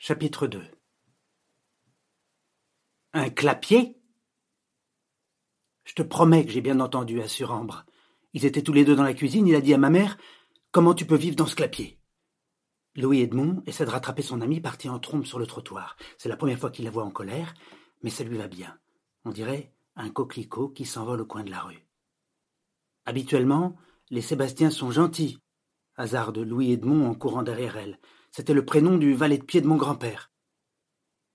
Chapitre 2 Un clapier? Je te promets que j'ai bien entendu, assure Ambre. Ils étaient tous les deux dans la cuisine, il a dit à ma mère Comment tu peux vivre dans ce clapier Louis Edmond essaie de rattraper son ami parti en trompe sur le trottoir. C'est la première fois qu'il la voit en colère, mais ça lui va bien. On dirait un coquelicot qui s'envole au coin de la rue. Habituellement, les Sébastiens sont gentils, hasarde Louis Edmond en courant derrière elle. C'était le prénom du valet de pied de mon grand-père.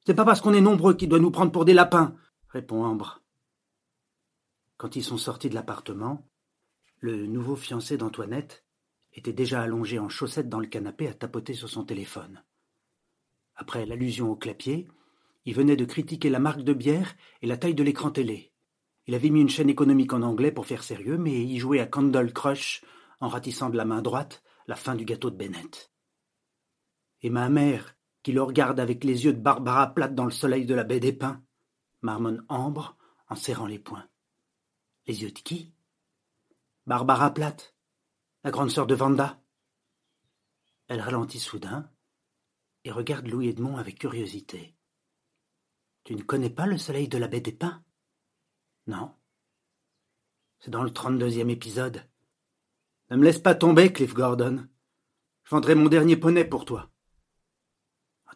C'est pas parce qu'on est nombreux qu'il doit nous prendre pour des lapins, répond Ambre. Quand ils sont sortis de l'appartement, le nouveau fiancé d'Antoinette était déjà allongé en chaussettes dans le canapé à tapoter sur son téléphone. Après l'allusion au clapier, il venait de critiquer la marque de bière et la taille de l'écran télé. Il avait mis une chaîne économique en anglais pour faire sérieux, mais il jouait à Candle Crush en ratissant de la main droite la fin du gâteau de Bennett. Et ma mère, qui le regarde avec les yeux de Barbara plate dans le soleil de la baie des Pins, marmonne Ambre en serrant les poings. Les yeux de qui? Barbara Platte, la grande sœur de Vanda. Elle ralentit soudain et regarde Louis Edmond avec curiosité. Tu ne connais pas le soleil de la baie des Pins? Non. C'est dans le trente-deuxième épisode. Ne me laisse pas tomber, Cliff Gordon. Je vendrai mon dernier poney pour toi.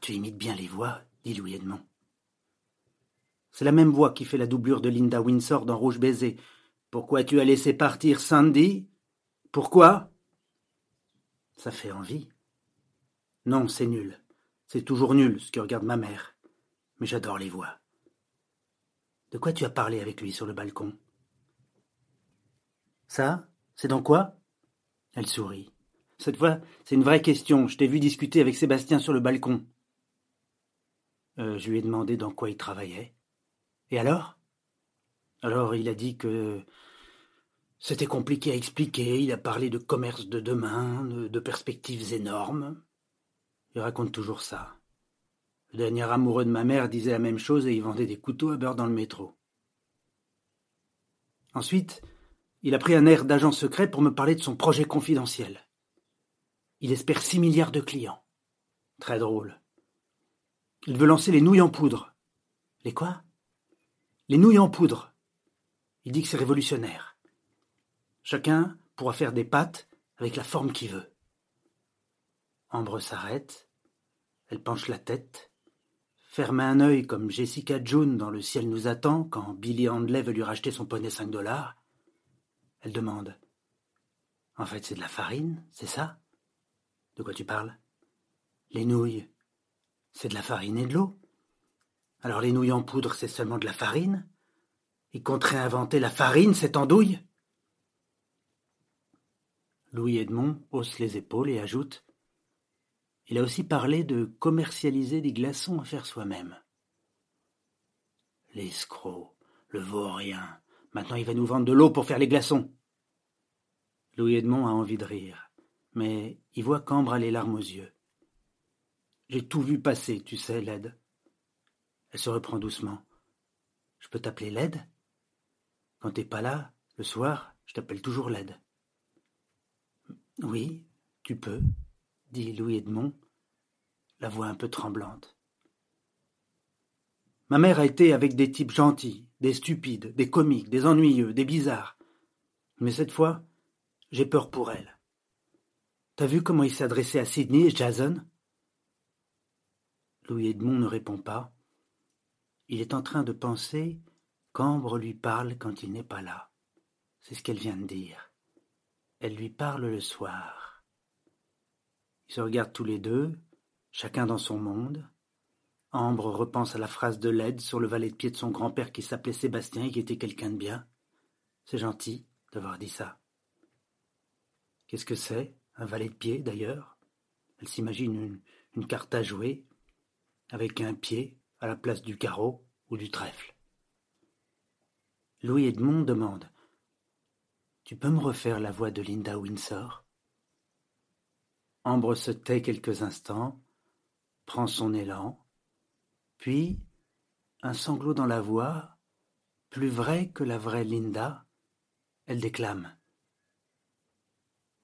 Tu imites bien les voix, dit Louis Edmond. C'est la même voix qui fait la doublure de Linda Windsor dans Rouge Baiser. Pourquoi tu as laissé partir Sandy? Pourquoi? Ça fait envie. Non, c'est nul. C'est toujours nul ce que regarde ma mère mais j'adore les voix. De quoi tu as parlé avec lui sur le balcon? Ça? C'est dans quoi? Elle sourit. Cette fois, c'est une vraie question. Je t'ai vu discuter avec Sébastien sur le balcon. Euh, je lui ai demandé dans quoi il travaillait. Et alors? Alors il a dit que c'était compliqué à expliquer. Il a parlé de commerce de demain, de perspectives énormes. Il raconte toujours ça. Le dernier amoureux de ma mère disait la même chose et il vendait des couteaux à beurre dans le métro. Ensuite, il a pris un air d'agent secret pour me parler de son projet confidentiel. Il espère six milliards de clients. Très drôle. Il veut lancer les nouilles en poudre. Les quoi? Les nouilles en poudre. Il dit que c'est révolutionnaire. Chacun pourra faire des pâtes avec la forme qu'il veut. Ambre s'arrête, elle penche la tête, fermer un œil comme Jessica June dans Le ciel nous attend quand Billy Handley veut lui racheter son poney cinq dollars. Elle demande En fait, c'est de la farine, c'est ça? De quoi tu parles? Les nouilles, c'est de la farine et de l'eau. Alors les nouilles en poudre, c'est seulement de la farine Et qu'on réinventer la farine, cette andouille Louis Edmond hausse les épaules et ajoute il a aussi parlé de commercialiser des glaçons à faire soi-même. L'escroc, le vaurien. Maintenant il va nous vendre de l'eau pour faire les glaçons. Louis Edmond a envie de rire, mais il voit qu'Ambre a les larmes aux yeux. J'ai tout vu passer, tu sais, Led. Elle se reprend doucement. Je peux t'appeler Led? Quand t'es pas là, le soir, je t'appelle toujours Led. Oui, tu peux dit Louis Edmond, la voix un peu tremblante. Ma mère a été avec des types gentils, des stupides, des comiques, des ennuyeux, des bizarres. Mais cette fois, j'ai peur pour elle. T'as vu comment il s'adressait à Sidney et Jason? Louis Edmond ne répond pas. Il est en train de penser qu'Ambre lui parle quand il n'est pas là. C'est ce qu'elle vient de dire. Elle lui parle le soir. Ils se regardent tous les deux, chacun dans son monde. Ambre repense à la phrase de Led sur le valet de pied de son grand-père qui s'appelait Sébastien et qui était quelqu'un de bien. C'est gentil d'avoir dit ça. Qu'est-ce que c'est, un valet de pied d'ailleurs? Elle s'imagine une, une carte à jouer, avec un pied à la place du carreau ou du trèfle. Louis Edmond demande Tu peux me refaire la voix de Linda Windsor? Ambre se tait quelques instants, prend son élan, puis, un sanglot dans la voix, plus vrai que la vraie Linda, elle déclame.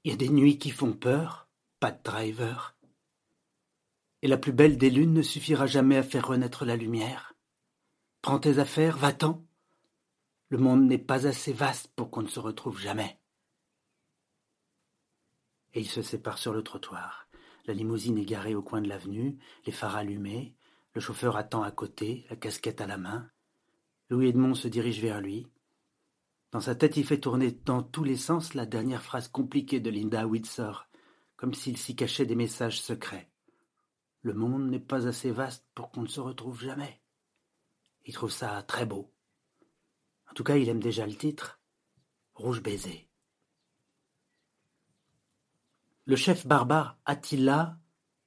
Il y a des nuits qui font peur, pas de driver. Et la plus belle des lunes ne suffira jamais à faire renaître la lumière. Prends tes affaires, va-t'en. Le monde n'est pas assez vaste pour qu'on ne se retrouve jamais. Et ils se séparent sur le trottoir. La limousine est garée au coin de l'avenue, les phares allumés, le chauffeur attend à côté, la casquette à la main. Louis Edmond se dirige vers lui. Dans sa tête, il fait tourner dans tous les sens la dernière phrase compliquée de Linda Windsor, comme s'il s'y cachait des messages secrets. Le monde n'est pas assez vaste pour qu'on ne se retrouve jamais. Il trouve ça très beau. En tout cas, il aime déjà le titre. Rouge baiser. Le chef barbare Attila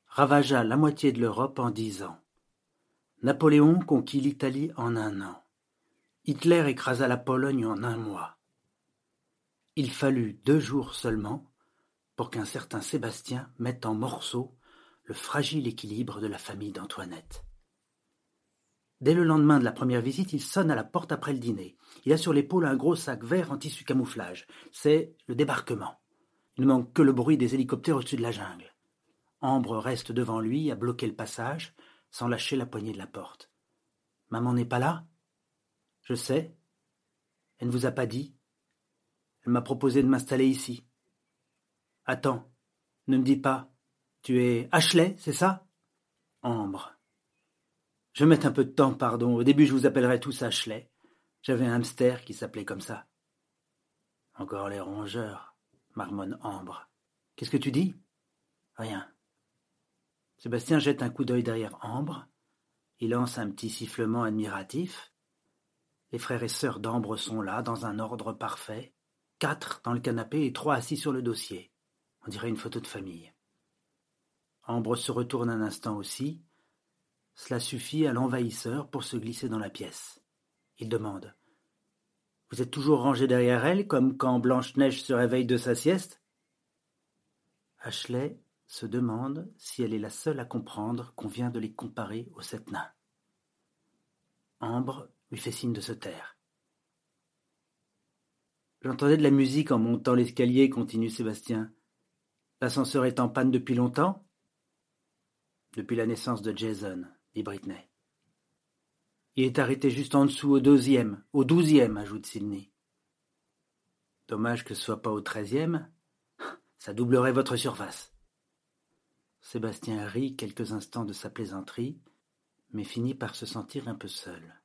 ravagea la moitié de l'Europe en dix ans. Napoléon conquit l'Italie en un an. Hitler écrasa la Pologne en un mois. Il fallut deux jours seulement pour qu'un certain Sébastien mette en morceaux le fragile équilibre de la famille d'Antoinette. Dès le lendemain de la première visite, il sonne à la porte après le dîner. Il a sur l'épaule un gros sac vert en tissu camouflage. C'est le débarquement. Il ne manque que le bruit des hélicoptères au-dessus de la jungle. Ambre reste devant lui, à bloquer le passage, sans lâcher la poignée de la porte. Maman n'est pas là Je sais. Elle ne vous a pas dit Elle m'a proposé de m'installer ici. Attends, ne me dis pas. Tu es Ashley, c'est ça? Ambre. Je vais un peu de temps, pardon. Au début, je vous appellerai tous Ashley. J'avais un hamster qui s'appelait comme ça. Encore les rongeurs marmonne Ambre. Qu'est-ce que tu dis? Rien. Sébastien jette un coup d'œil derrière Ambre. Il lance un petit sifflement admiratif. Les frères et sœurs d'Ambre sont là, dans un ordre parfait. Quatre dans le canapé et trois assis sur le dossier. On dirait une photo de famille. Ambre se retourne un instant aussi. Cela suffit à l'envahisseur pour se glisser dans la pièce. Il demande vous êtes toujours rangé derrière elle, comme quand Blanche-Neige se réveille de sa sieste? Ashley se demande si elle est la seule à comprendre qu'on vient de les comparer aux sept nains. Ambre lui fait signe de se taire. J'entendais de la musique en montant l'escalier, continue Sébastien. L'ascenseur est en panne depuis longtemps Depuis la naissance de Jason, dit Britney. Il est arrêté juste en dessous au deuxième, au douzième, ajoute Sidney. Dommage que ce soit pas au treizième. Ça doublerait votre surface. Sébastien rit quelques instants de sa plaisanterie, mais finit par se sentir un peu seul.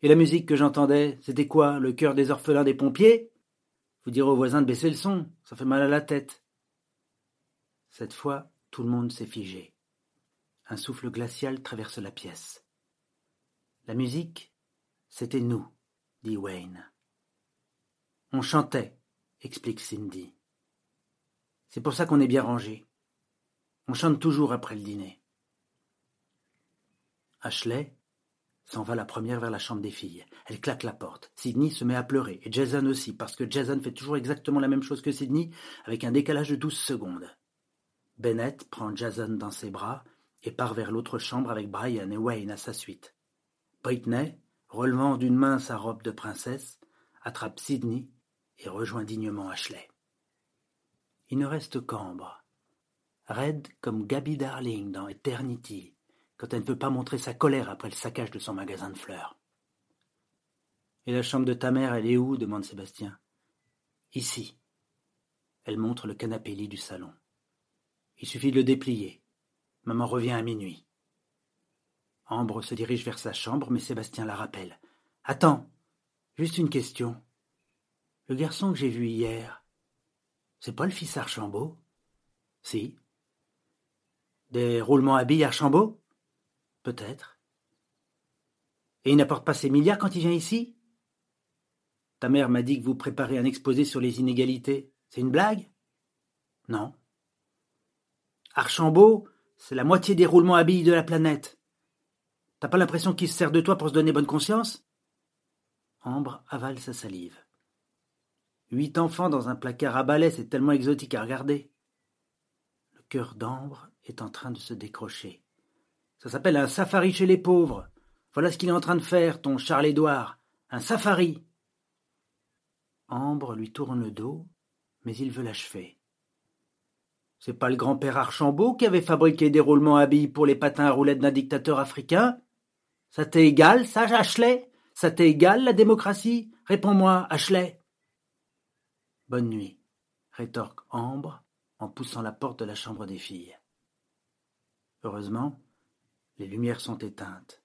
Et la musique que j'entendais, c'était quoi Le cœur des orphelins des pompiers? Vous direz aux voisins de baisser le son, ça fait mal à la tête. Cette fois, tout le monde s'est figé. Un souffle glacial traverse la pièce. La musique, c'était nous, dit Wayne. On chantait, explique Cindy. C'est pour ça qu'on est bien rangé. On chante toujours après le dîner. Ashley s'en va la première vers la chambre des filles. Elle claque la porte. Sidney se met à pleurer, et Jason aussi, parce que Jason fait toujours exactement la même chose que Sidney, avec un décalage de douze secondes. Bennett prend Jason dans ses bras et part vers l'autre chambre avec Brian et Wayne à sa suite. Whitney, relevant d'une main sa robe de princesse, attrape Sidney et rejoint dignement Ashley. Il ne reste qu'Ambre, raide comme Gabby Darling dans Eternity, quand elle ne peut pas montrer sa colère après le saccage de son magasin de fleurs. Et la chambre de ta mère, elle est où? demande Sébastien. Ici. Elle montre le canapé lit du salon. Il suffit de le déplier. Maman revient à minuit. Ambre se dirige vers sa chambre, mais Sébastien la rappelle. Attends, juste une question. Le garçon que j'ai vu hier, c'est pas le fils Archambault? Si. Des roulements à billes Archambault? Peut-être. Et il n'apporte pas ses milliards quand il vient ici? Ta mère m'a dit que vous préparez un exposé sur les inégalités. C'est une blague? Non. Archambault, c'est la moitié des roulements à billes de la planète. T'as pas l'impression qu'il se sert de toi pour se donner bonne conscience? Ambre avale sa salive. Huit enfants dans un placard à balai, c'est tellement exotique à regarder. Le cœur d'Ambre est en train de se décrocher. Ça s'appelle un safari chez les pauvres. Voilà ce qu'il est en train de faire, ton Charles-Édouard. Un safari. Ambre lui tourne le dos, mais il veut l'achever. C'est pas le grand-père Archambault qui avait fabriqué des roulements à billes pour les patins à roulettes d'un dictateur africain? Ça t'est égal, ça, Ashley? Ça t'est égal, la démocratie? Réponds-moi, Ashley. Bonne nuit, rétorque Ambre en poussant la porte de la chambre des filles. Heureusement, les lumières sont éteintes.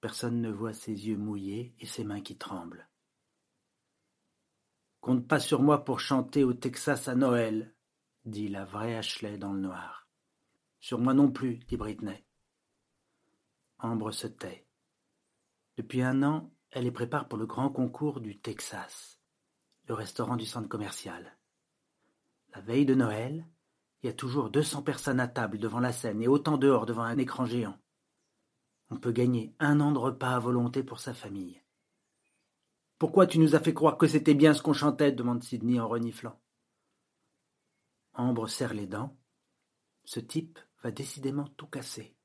Personne ne voit ses yeux mouillés et ses mains qui tremblent. Compte pas sur moi pour chanter au Texas à Noël, dit la vraie Ashley dans le noir. Sur moi non plus, dit Britney. Ambre se tait. Depuis un an, elle les prépare pour le grand concours du Texas, le restaurant du centre commercial. La veille de Noël, il y a toujours deux cents personnes à table devant la scène et autant dehors devant un écran géant. On peut gagner un an de repas à volonté pour sa famille. Pourquoi tu nous as fait croire que c'était bien ce qu'on chantait? demande Sidney en reniflant. Ambre serre les dents. Ce type va décidément tout casser.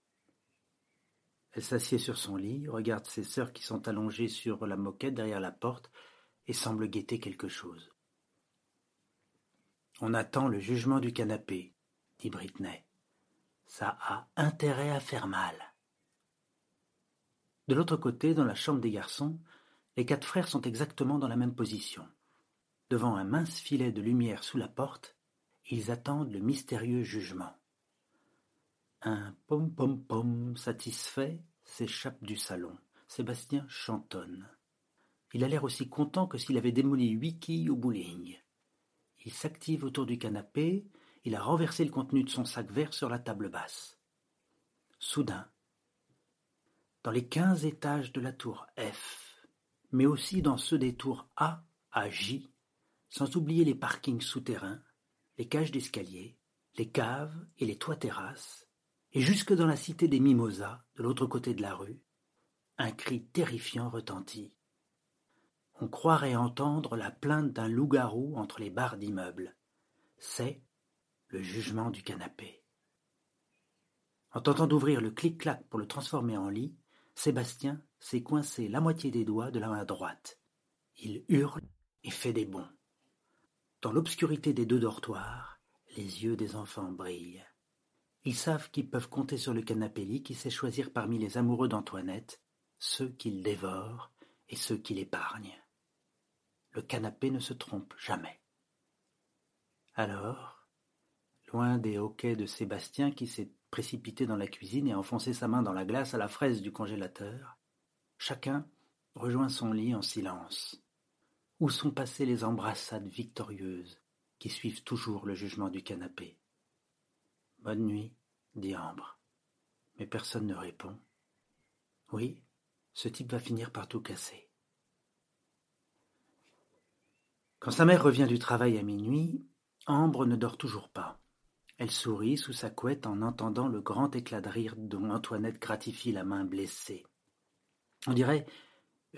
Elle s'assied sur son lit, regarde ses sœurs qui sont allongées sur la moquette derrière la porte et semble guetter quelque chose. On attend le jugement du canapé, dit Britney. Ça a intérêt à faire mal. De l'autre côté, dans la chambre des garçons, les quatre frères sont exactement dans la même position. Devant un mince filet de lumière sous la porte, ils attendent le mystérieux jugement. Un pom-pom-pom satisfait s'échappe du salon. Sébastien chantonne. Il a l'air aussi content que s'il avait démoli huit quilles au bowling. Il s'active autour du canapé, il a renversé le contenu de son sac vert sur la table basse. Soudain, dans les quinze étages de la tour F, mais aussi dans ceux des tours A à J, sans oublier les parkings souterrains, les cages d'escalier, les caves et les toits terrasses, et jusque dans la cité des Mimosas, de l'autre côté de la rue, un cri terrifiant retentit. On croirait entendre la plainte d'un loup-garou entre les barres d'immeubles. C'est le jugement du canapé. En tentant d'ouvrir le clic-clac pour le transformer en lit, Sébastien s'est coincé la moitié des doigts de la main droite. Il hurle et fait des bonds. Dans l'obscurité des deux dortoirs, les yeux des enfants brillent. Ils savent qu'ils peuvent compter sur le canapé qui sait choisir parmi les amoureux d'Antoinette ceux qu'il dévore et ceux qu'il épargne. Le canapé ne se trompe jamais. Alors, loin des hoquets de Sébastien qui s'est précipité dans la cuisine et enfoncé sa main dans la glace à la fraise du congélateur, chacun rejoint son lit en silence. Où sont passées les embrassades victorieuses qui suivent toujours le jugement du canapé? Bonne nuit, dit Ambre. Mais personne ne répond. Oui, ce type va finir par tout casser. Quand sa mère revient du travail à minuit, Ambre ne dort toujours pas. Elle sourit sous sa couette en entendant le grand éclat de rire dont Antoinette gratifie la main blessée. On dirait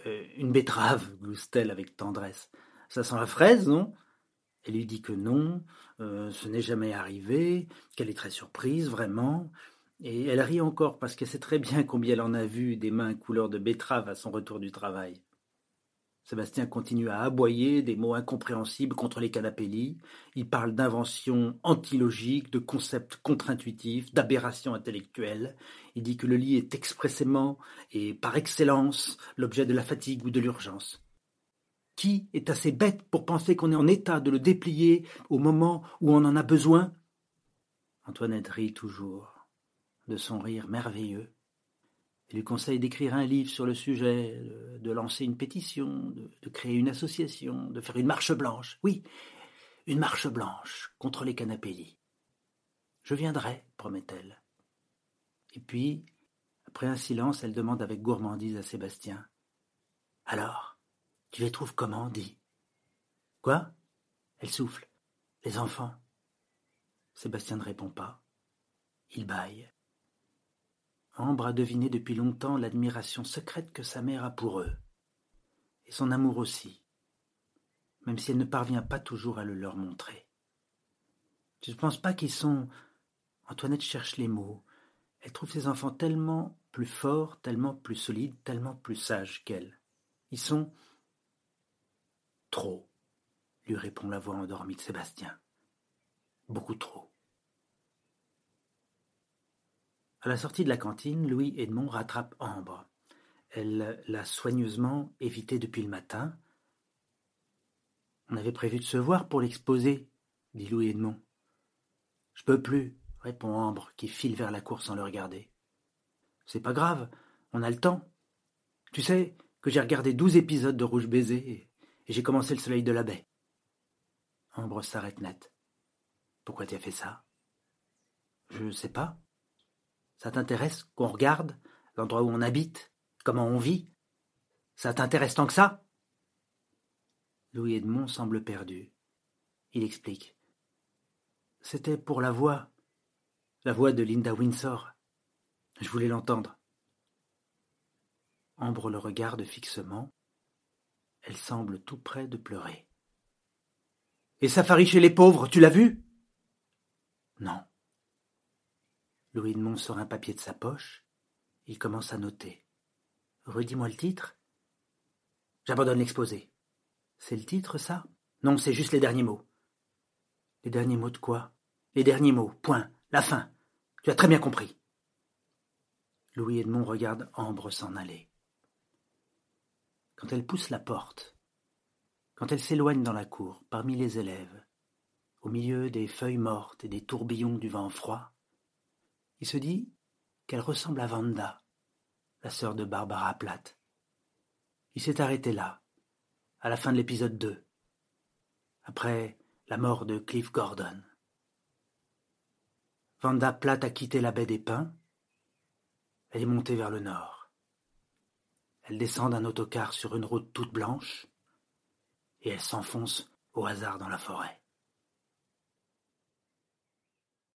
euh, une betterave, glousse-t-elle avec tendresse. Ça sent la fraise, non? Elle lui dit que non, euh, ce n'est jamais arrivé, qu'elle est très surprise, vraiment. Et elle rit encore parce qu'elle sait très bien combien elle en a vu des mains couleur de betterave à son retour du travail. Sébastien continue à aboyer des mots incompréhensibles contre les canapélis. Il parle d'inventions antilogiques, de concepts contre-intuitifs, d'aberrations intellectuelles. Il dit que le lit est expressément et par excellence l'objet de la fatigue ou de l'urgence. Qui est assez bête pour penser qu'on est en état de le déplier au moment où on en a besoin? Antoinette rit toujours, de son rire merveilleux, il lui conseille d'écrire un livre sur le sujet, de lancer une pétition, de, créer une association, de faire une marche blanche. Oui, une marche blanche contre les canapés Je viendrai, promet-elle. Et puis, après un silence, elle demande avec gourmandise à Sébastien. Alors, tu les trouves comment, dit Quoi? Elle souffle. Les enfants? Sébastien ne répond pas. Il bâille. Ambre a deviné depuis longtemps l'admiration secrète que sa mère a pour eux, et son amour aussi, même si elle ne parvient pas toujours à le leur montrer. Tu ne penses pas qu'ils sont. Antoinette cherche les mots. Elle trouve ses enfants tellement plus forts, tellement plus solides, tellement plus sages qu'elle. Ils sont. Trop, lui répond la voix endormie de Sébastien. Beaucoup trop. À la sortie de la cantine, Louis Edmond rattrape Ambre. Elle l'a soigneusement évité depuis le matin. On avait prévu de se voir pour l'exposer, dit Louis Edmond. Je peux plus, répond Ambre, qui file vers la cour sans le regarder. C'est pas grave, on a le temps. Tu sais que j'ai regardé douze épisodes de Rouge Baiser et j'ai commencé le soleil de la baie. Ambre s'arrête net. Pourquoi tu as fait ça? Je sais pas. Ça t'intéresse qu'on regarde l'endroit où on habite, comment on vit? Ça t'intéresse tant que ça? Louis Edmond semble perdu. Il explique. C'était pour la voix, la voix de Linda Windsor. Je voulais l'entendre. Ambre le regarde fixement. Elle semble tout près de pleurer. Et Safari chez les pauvres, tu l'as vu? Non. Louis Edmond sort un papier de sa poche. Il commence à noter. Redis-moi le titre. J'abandonne l'exposé. C'est le titre, ça? Non, c'est juste les derniers mots. Les derniers mots de quoi? Les derniers mots, point, la fin. Tu as très bien compris. Louis Edmond regarde Ambre s'en aller. Quand elle pousse la porte, quand elle s'éloigne dans la cour, parmi les élèves, au milieu des feuilles mortes et des tourbillons du vent froid, il se dit qu'elle ressemble à Vanda, la sœur de Barbara Platt. Il s'est arrêté là, à la fin de l'épisode 2, après la mort de Cliff Gordon. Vanda Platt a quitté la baie des Pins. Elle est montée vers le nord. Elle descend d'un autocar sur une route toute blanche et elle s'enfonce au hasard dans la forêt.